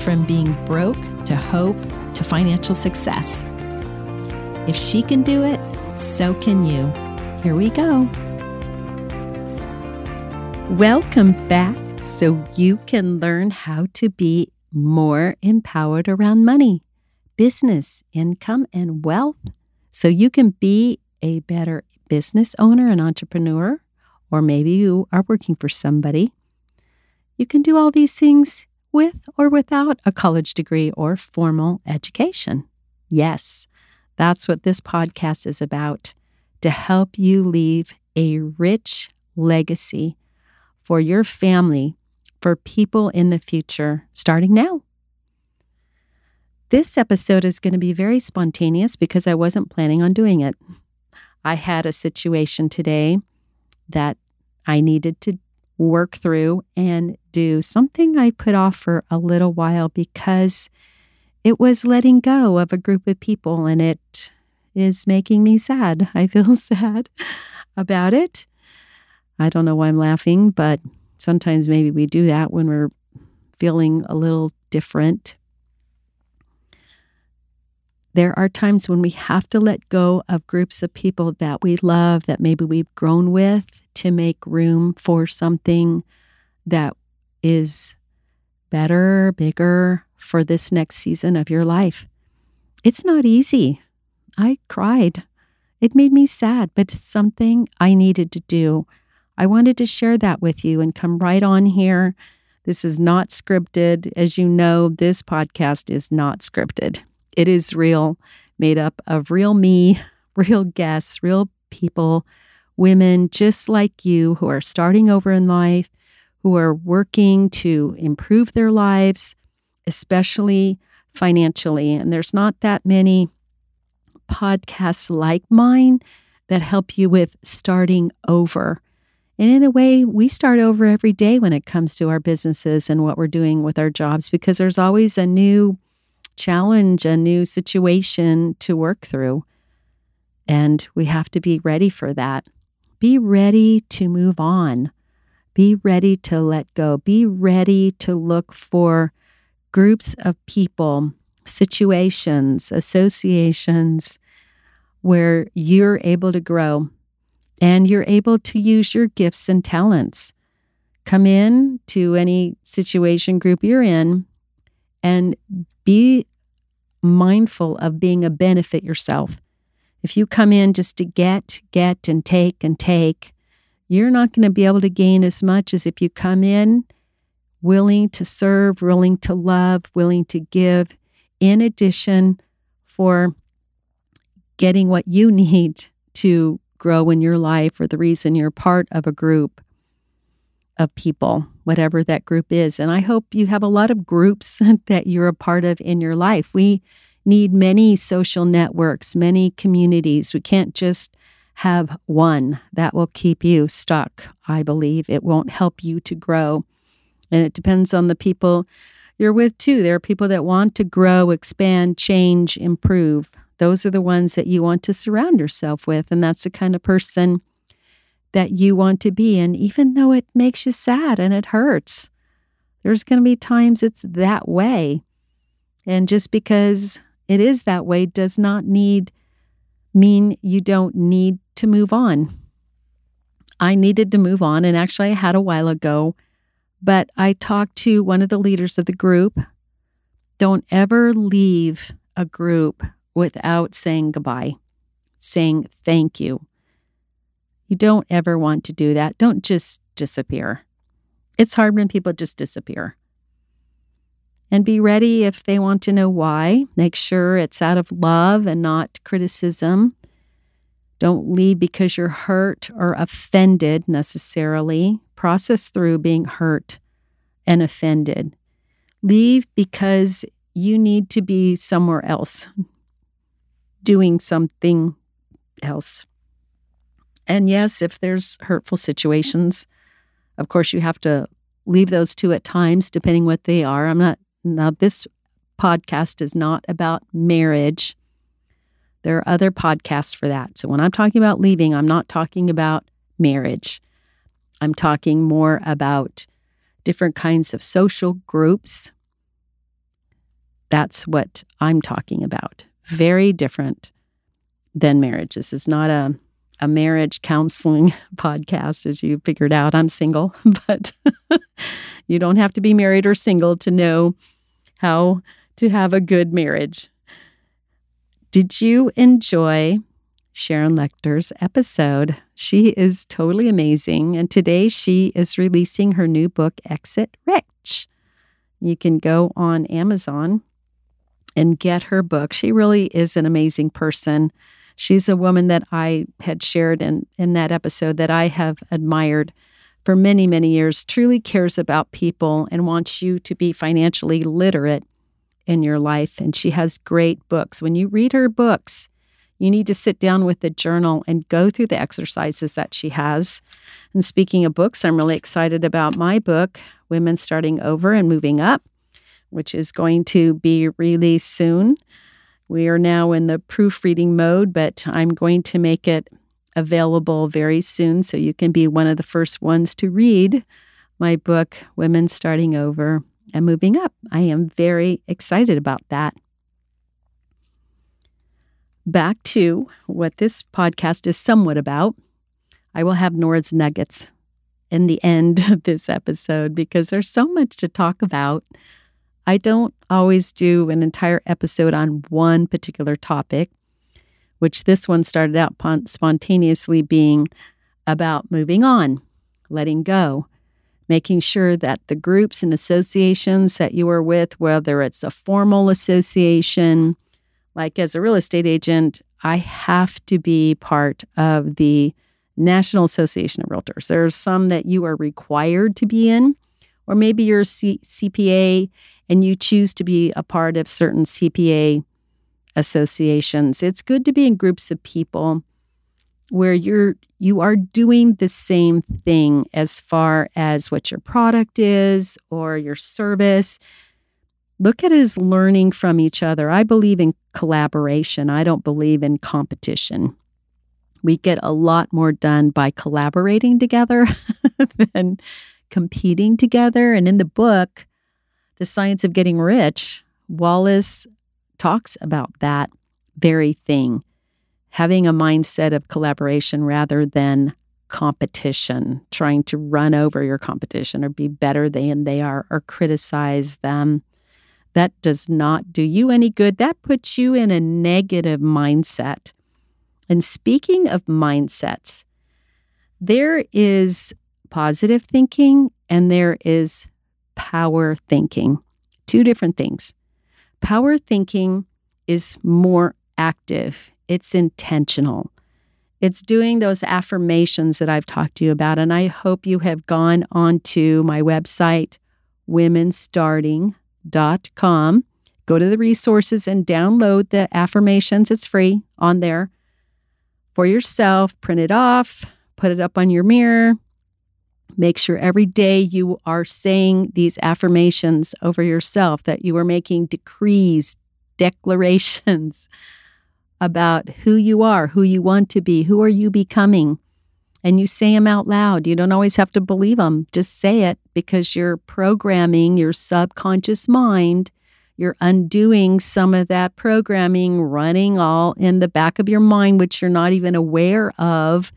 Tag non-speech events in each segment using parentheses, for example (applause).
from being broke to hope to financial success. If she can do it, so can you. Here we go. Welcome back so you can learn how to be more empowered around money, business, income, and wealth so you can be a better business owner and entrepreneur, or maybe you are working for somebody. You can do all these things with or without a college degree or formal education. Yes, that's what this podcast is about to help you leave a rich legacy for your family, for people in the future, starting now. This episode is going to be very spontaneous because I wasn't planning on doing it. I had a situation today that I needed to work through and do something I put off for a little while because it was letting go of a group of people and it is making me sad. (laughs) I feel (laughs) sad about it. I don't know why I'm laughing, but sometimes maybe we do that when we're feeling a little different. There are times when we have to let go of groups of people that we love, that maybe we've grown with, to make room for something that is better, bigger for this next season of your life. It's not easy. I cried. It made me sad, but it's something I needed to do. I wanted to share that with you and come right on here. This is not scripted. As you know, this podcast is not scripted. It is real, made up of real me, (laughs) real guests, real people women just like you who are starting over in life, who are working to improve their lives, especially financially. And there's not that many podcasts like mine that help you with starting over. And in a way, we start over every day when it comes to our businesses and what we're doing with our jobs because there's always a new challenge, a new situation to work through. And we have to be ready for that. Be ready to move on. Be ready to let go. Be ready to look for groups of people, situations, associations where you're able to grow and you're able to use your gifts and talents. Come in to any situation group you're in and be mindful of being a benefit yourself. If you come in just to get, get, and take and take, you're not going to be able to gain as much as if you come in willing to serve, willing to love, willing to give, in addition for getting what you (laughs) need to grow in your life or the reason you're part of a group of people, whatever that group is. And I hope you have a lot of groups (laughs) that you're a part of in your life. We need many social networks, many communities. We can't just have one that will keep you stuck, I believe. It won't help you to grow. And it depends on the people you're with, too. There are people that want to grow, expand, change, improve. Those are the ones that you want to surround yourself with. And that's the kind of person that you want to be. And even though it makes you sad and it hurts, there's going to be times it's that way. And just because it is that way does not need mean you don't need to move on. I needed to move on, and actually, I had a while ago, but I talked to one of the leaders of the group. Don't ever leave a group without saying goodbye, saying thank you. You don't ever want to do that. Don't just disappear. It's hard when people just disappear and be ready if they want to know why. Make sure it's out of love and not criticism. Don't leave because you're hurt or offended necessarily. Process through being hurt and offended. Leave because you need to be somewhere else, doing something else. And yes, if there's hurtful situations, of course, you have to leave those two at times, depending what they are. I'm not, now, this podcast is not about marriage. There are other podcasts for that. So when I'm talking about leaving, I'm not talking about marriage. I'm talking more about different kinds of social groups. That's what I'm talking about. Very different than marriage. This is not a a marriage counseling (laughs) podcast, as you figured out. I'm single, (laughs) but you don't have to be married or single to know how to have a good marriage. Did you enjoy Sharon Lechter's episode? She is totally amazing. And today she is releasing her new book, Exit Rich. You can go on Amazon and get her book. She really is an amazing person. She's a woman that I had shared in, in that episode that I have admired for many, many years, truly cares about people and wants you to be financially literate in your life. And she has great books. When you read her books, you need to sit down with a journal and go through the exercises that she has. And speaking of books, I'm really excited about my book, Women Starting Over and Moving Up, which is going to be released soon. We are now in the proofreading mode, but I'm going to make it available very soon so you can be one of the first ones to read my book, Women Starting Over and Moving Up. I am very excited about that. Back to what this podcast is somewhat about. I will have Nora's nuggets in the end of this episode because there's so much to talk about. I don't always do an entire episode on one particular topic, which this one started out spontaneously being about moving on, letting go, making sure that the groups and associations that you are with, whether it's a formal association, like as a real estate agent, I have to be part of the National Association of Realtors. There are some that you are required to be in, or maybe you're a C- CPA and you choose to be a part of certain CPA associations, it's good to be in groups of people where you're you are doing the same thing as far as what your product is or your service. Look at it as learning from each other. I believe in collaboration. I don't believe in competition. We get a lot more done by collaborating together (laughs) than competing together. And in the book, the Science of Getting Rich, Wallace talks about that very thing having a mindset of collaboration rather than competition, trying to run over your competition or be better than they are or criticize them. That does not do you any good. That puts you in a negative mindset. And speaking of mindsets, there is positive thinking and there is power thinking. Two different things. Power thinking is more active, it's intentional. It's doing those affirmations that I've talked to you about. And I hope you have gone onto my website, womenstarting.com. Go to the resources and download the affirmations. It's free on there for yourself. Print it off, put it up on your mirror, Make sure every day you are saying these affirmations over yourself, that you are making decrees, declarations (laughs) about who you are, who you want to be, who are you becoming. And you say them out loud. You don't always have to believe them. Just say it because you're programming your subconscious mind. You're undoing some of that programming running all in the back of your mind, which you're not even aware of.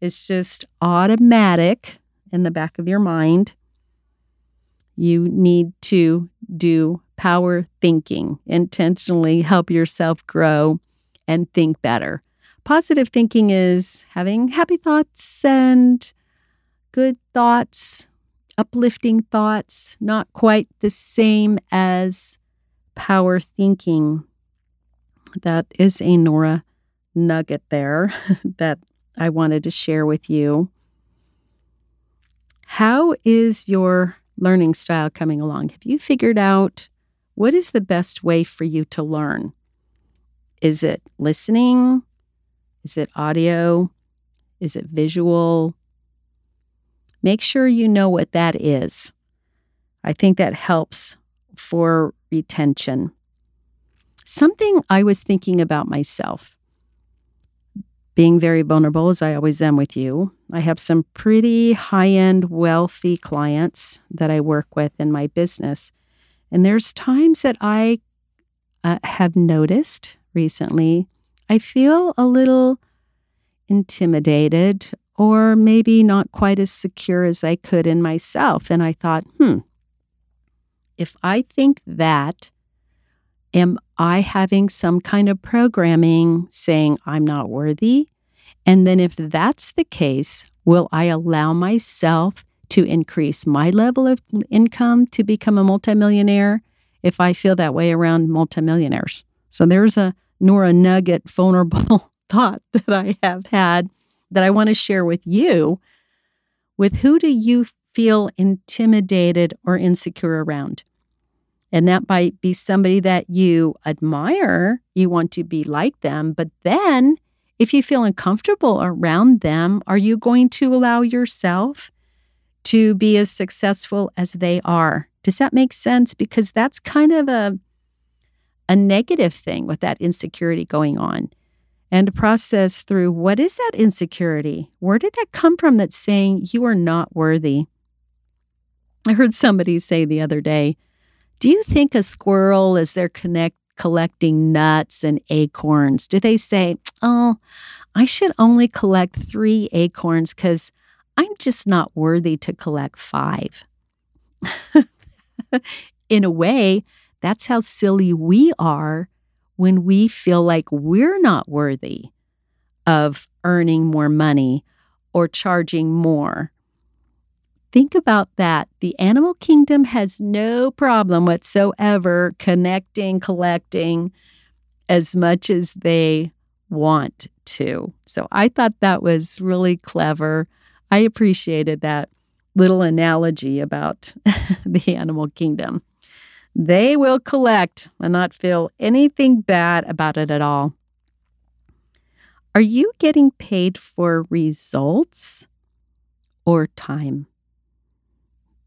It's just automatic in the back of your mind. You need to do power thinking, intentionally help yourself grow and think better. Positive thinking is having happy thoughts and good thoughts, uplifting thoughts, not quite the same as power thinking. That is a Nora nugget there (laughs) that I wanted to share with you. How is your learning style coming along, have you figured out what is the best way for you to learn? Is it listening? Is it audio? Is it visual? Make sure you know what that is. I think that helps for retention. Something I was thinking about myself being very vulnerable as I always am with you. I have some pretty high end, wealthy clients that I work with in my business. And there's times that I uh, have noticed recently, I feel a little intimidated or maybe not quite as secure as I could in myself. And I thought, hmm, if I think that, am I having some kind of programming saying I'm not worthy? And then, if that's the case, will I allow myself to increase my level of income to become a multimillionaire if I feel that way around multimillionaires? So, there's a Nora Nugget vulnerable (laughs) thought that I have had that I want to share with you. With who do you feel intimidated or insecure around? And that might be somebody that you admire, you want to be like them. But then, if you feel uncomfortable around them, are you going to allow yourself to be as successful as they are? Does that make sense? Because that's kind of a, a negative thing with that insecurity going on. And process through what is that insecurity? Where did that come from that's saying you are not worthy? I heard somebody say the other day, do you think a squirrel, as they're connect, collecting nuts and acorns, do they say, Oh, I should only collect three acorns because I'm just not worthy to collect five? (laughs) In a way, that's how silly we are when we feel like we're not worthy of earning more money or charging more Think about that. The animal kingdom has no problem whatsoever connecting, collecting as much as they want to. So I thought that was really clever. I appreciated that little analogy about (laughs) the animal kingdom. They will collect and not feel anything bad about it at all. Are you getting paid for results or time?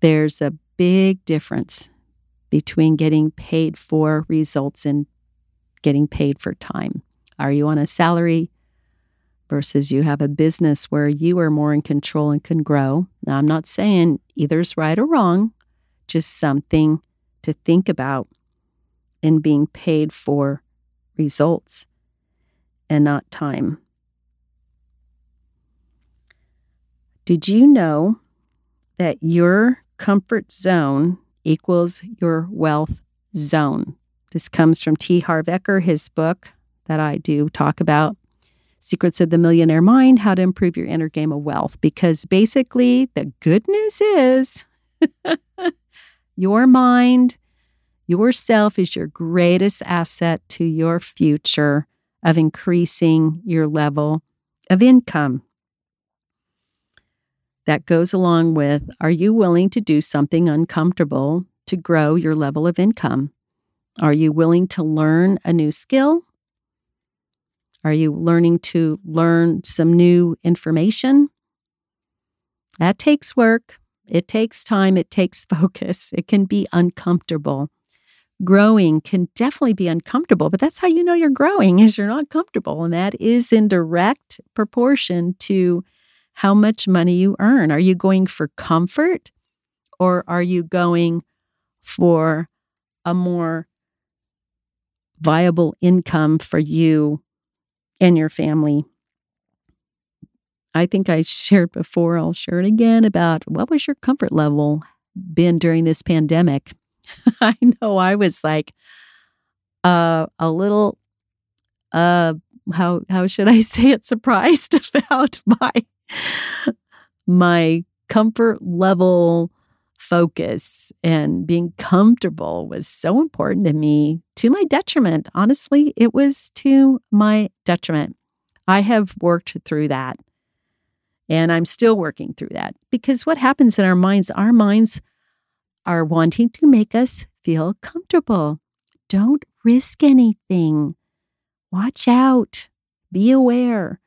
There's a big difference between getting paid for results and getting paid for time. Are you on a salary versus you have a business where you are more in control and can grow? Now, I'm not saying either's right or wrong, just something to think about in being paid for results and not time. Did you know that your comfort zone equals your wealth zone. This comes from T. Harv Eker, his book that I do talk about, Secrets of the Millionaire Mind How to Improve Your Inner Game of Wealth. Because basically, the good news is (laughs) your mind, yourself is your greatest asset to your future of increasing your level of income that goes along with Are you willing to do something uncomfortable to grow your level of income? Are you willing to learn a new skill? Are you learning to learn some new information? That takes work. It takes time. It takes (laughs) focus. It can be uncomfortable. Growing can definitely be uncomfortable, but that's how you know you're growing is you're not comfortable. And that is in direct proportion to how much money you earn. Are you going for comfort or are you going for a more viable income for you and your family? I think I shared before, I'll share it again about what was your comfort level been during this pandemic? (laughs) I know I was like uh, a little uh how how should I (laughs) say it surprised (laughs) about my my comfort level focus and being comfortable was so important to me to my detriment. Honestly, it was to my detriment. I have worked through that and I'm still working through that because what happens in our minds, our minds are wanting to make us feel comfortable. Don't risk anything. Watch out. Be aware.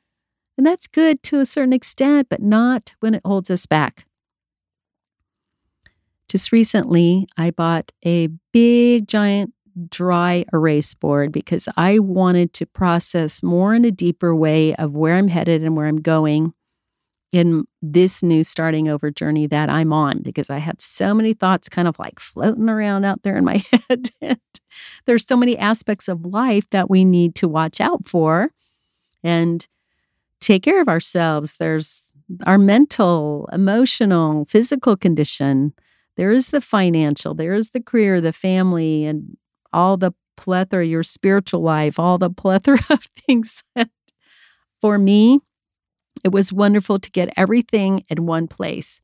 And that's good to a certain extent, but not when it holds us back. Just recently, I bought a big, giant dry erase board because I wanted to process more in a deeper way of where I'm headed and where I'm going in this new starting over journey that I'm on because I had so many thoughts kind of like floating around out there in my (laughs) head. There's so many aspects of life that we need to watch out for and take care of ourselves. There's our mental, emotional, physical condition. There is the financial, there is the career, the family, and all the plethora, your spiritual life, all the (laughs) plethora of things. for me, it was wonderful to get everything in one place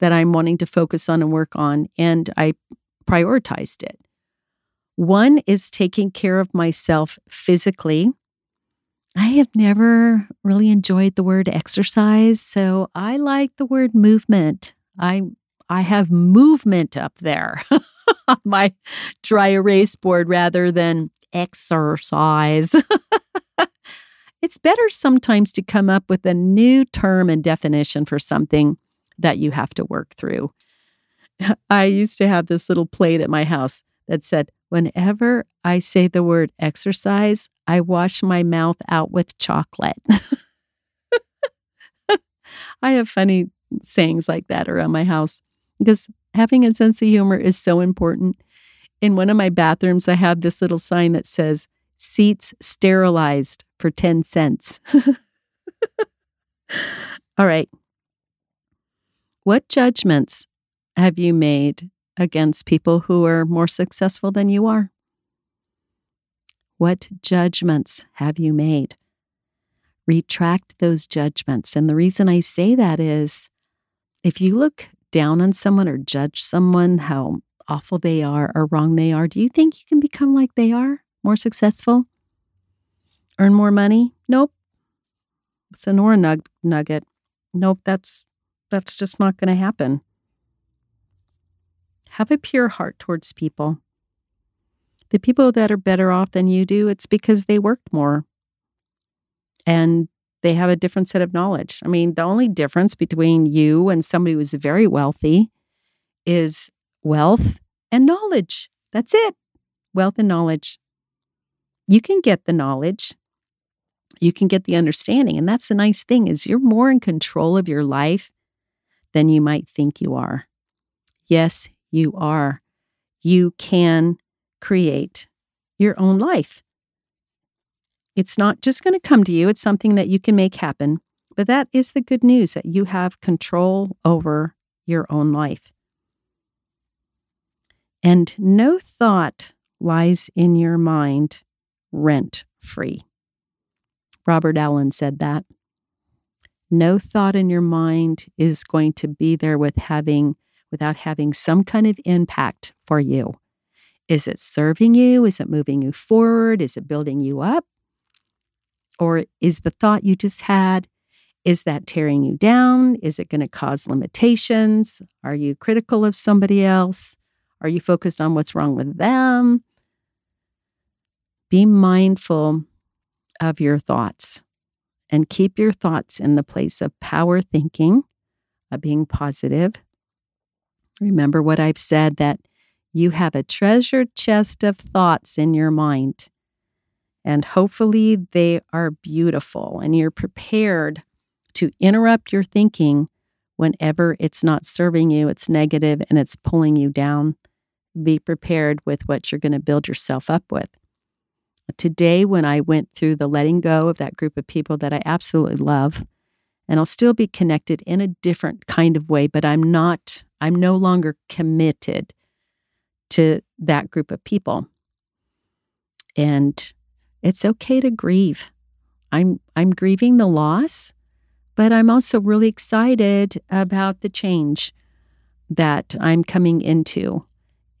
that I'm wanting to focus on and work on. And I prioritized it. One is taking care of myself physically. I have never really enjoyed the word exercise, so I like the word movement. I I have movement up there (laughs) on my dry erase board rather than exercise. (laughs) it's better sometimes to come up with a new term and definition for something that you have to work through. (laughs) I used to have this little plate at my house that said, Whenever I say the word exercise, I wash my mouth out with chocolate. (laughs) I have funny sayings like that around my house because having a sense of humor is so important. In one of my bathrooms, I have this little sign that says, seats sterilized for 10 cents. (laughs) All right. What judgments have you made against people who are more successful than you are? What judgments have you made? Retract those judgments. And the reason I say that is if you look down on someone or judge someone, how awful they are or wrong they are, do you think you can become like they are, more successful? Earn more money? Nope. Sonora nug- nugget. Nope, that's that's just not going to happen. Have a pure heart towards people. The people that are better off than you do, it's because they worked more. And they have a different set of knowledge. I mean, the only difference between you and somebody who's very wealthy is wealth and knowledge. That's it. Wealth and knowledge. You can get the knowledge. You can get the understanding. And that's the nice thing is you're more in control of your life than you might think you are. Yes, you are. You can create your own life. It's not just going to come to you, it's something that you can make happen. But that is the good news that you have control over your own life. And no thought lies in your mind rent free. Robert Allen said that. No thought in your mind is going to be there with having without having some kind of impact for you. Is it serving you? Is it moving you forward? Is it building you up? Or is the thought you just had, is that tearing you down? Is it going to cause limitations? Are you critical of somebody else? Are you focused on what's wrong with them? Be mindful of your thoughts and keep your thoughts in the place of power thinking, of being positive. Remember what I've said that you have a treasured chest of thoughts in your mind. And hopefully they are beautiful and you're prepared to interrupt your thinking whenever it's not serving you, it's negative, and it's pulling you down. Be prepared with what you're going to build yourself up with. Today, when I went through the letting go of that group of people that I absolutely love, and I'll still be connected in a different kind of way, but I'm not, I'm no longer committed to that group of people. And it's okay to grieve. I'm I'm grieving the loss, but I'm also really excited about the change that I'm coming into.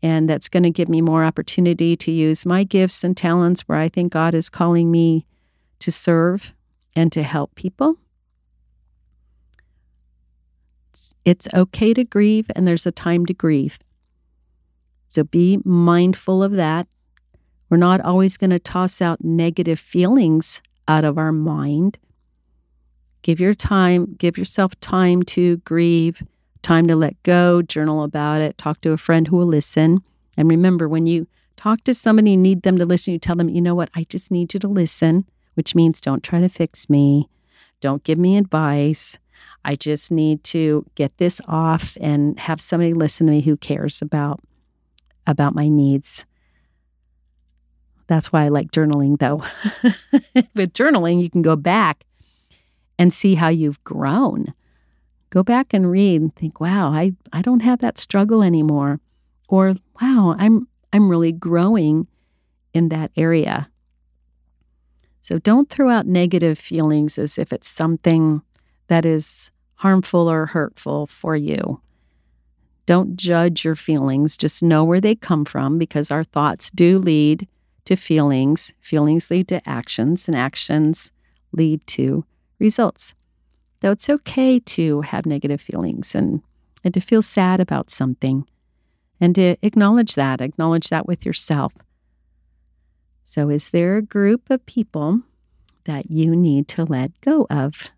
And that's going to give me more opportunity to use my gifts and talents where I think God is calling me to serve and to help people. It's okay to grieve, and there's a time to grieve. So be mindful of that. We're not always going to toss out negative feelings out of our mind. Give your time, give yourself time to grieve, time to let go, journal about it, talk to a friend who will listen. And remember, when you talk to somebody, you need them to listen, you tell them, you know what, I just need you to listen, which means don't try to fix me, don't give me advice. I just need to get this off and have somebody listen to me who cares about about my needs. That's why I like journaling though. (laughs) With journaling, you can go back and see how you've grown. Go back and read and think, wow, I, I don't have that struggle anymore. Or wow, I'm I'm really growing in that area. So don't throw out negative feelings as if it's something that is harmful or hurtful for you. Don't judge your feelings, just know where they come from because our thoughts do lead to feelings. Feelings lead to actions, and actions lead to results. Though it's okay to have negative feelings and, and to feel sad about something and to acknowledge that, acknowledge that with yourself. So, is there a group of people that you need to let go of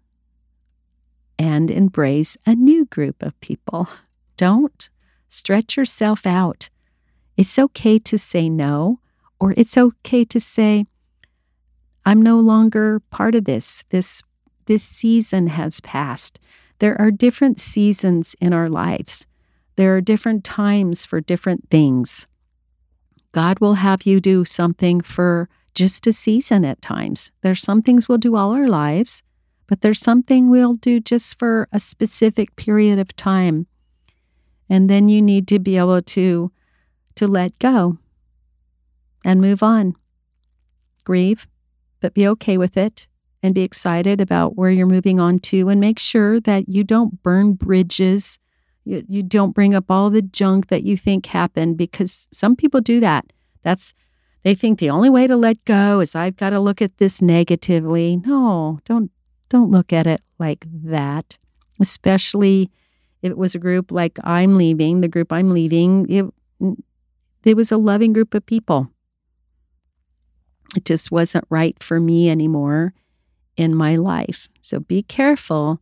and embrace a new group of people? Don't stretch yourself out. It's okay to say no, or it's okay to say, I'm no longer part of this. This this season has passed. There are different seasons in our lives. There are different times for different things. God will have you do something for just a season at times. There's some things we'll do all our lives, but there's something we'll do just for a specific period of time. And then you need to be able to to let go and move on. Grieve, but be okay with it and be excited about where you're moving on to and make sure that you don't burn bridges you, you don't bring up all the junk that you think happened because some people do that. That's they think the only way to let go is I've got to look at this negatively. No, don't don't look at it like that. Especially if it was a group like I'm leaving, the group I'm leaving, it it was a loving group of people. It just wasn't right for me anymore in my life. So be careful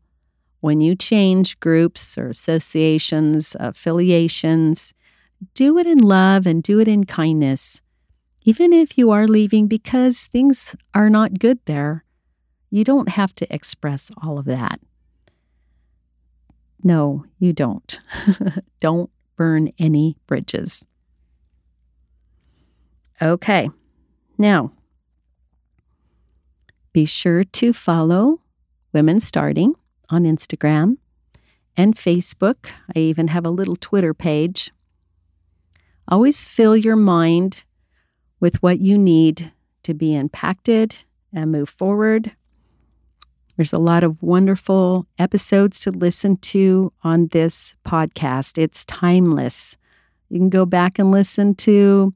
when you change groups or associations, affiliations, do it in love and do it in kindness. Even if you are leaving because things are not good there, you don't have to express all of that. No, you don't. (laughs) don't burn any bridges. Okay, now be sure to follow Women Starting on Instagram and Facebook. I even have a little Twitter page. Always fill your mind with what you need to be impacted and move forward. There's a lot of wonderful episodes to listen to on this podcast. It's timeless. You can go back and listen to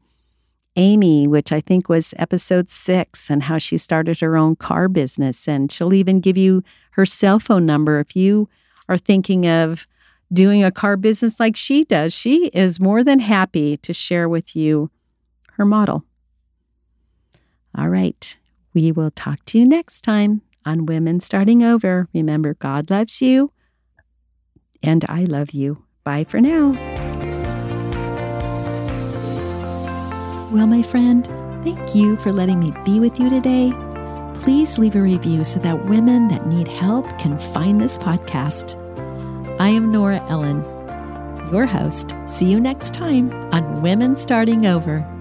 Amy, which I think was episode six, and how she started her own car business. And she'll even give you her cell phone number if you are thinking of doing a car business like she does. She is more than happy to share with you her model. All right. We will talk to you next time on Women Starting Over. Remember, God loves you, and I love you. Bye for now. Well, my friend, thank you for letting me be with you today. Please leave a review so that women that need help can find this podcast. I am Nora Ellen, your host. See you next time on Women Starting Over.